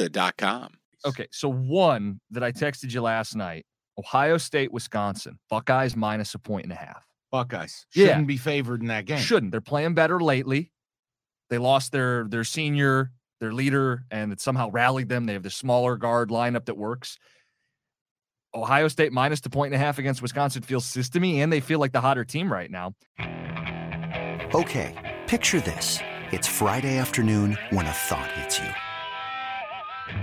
Serta.com. Okay, so one that I texted you last night Ohio State, Wisconsin, Buckeyes minus a point and a half. Buckeyes shouldn't be favored in that game. Shouldn't. They're playing better lately. They lost their their senior, their leader, and it somehow rallied them. They have the smaller guard lineup that works. Ohio State minus the point and a half against Wisconsin feels systemy, and they feel like the hotter team right now. Okay, picture this. It's Friday afternoon when a thought hits you.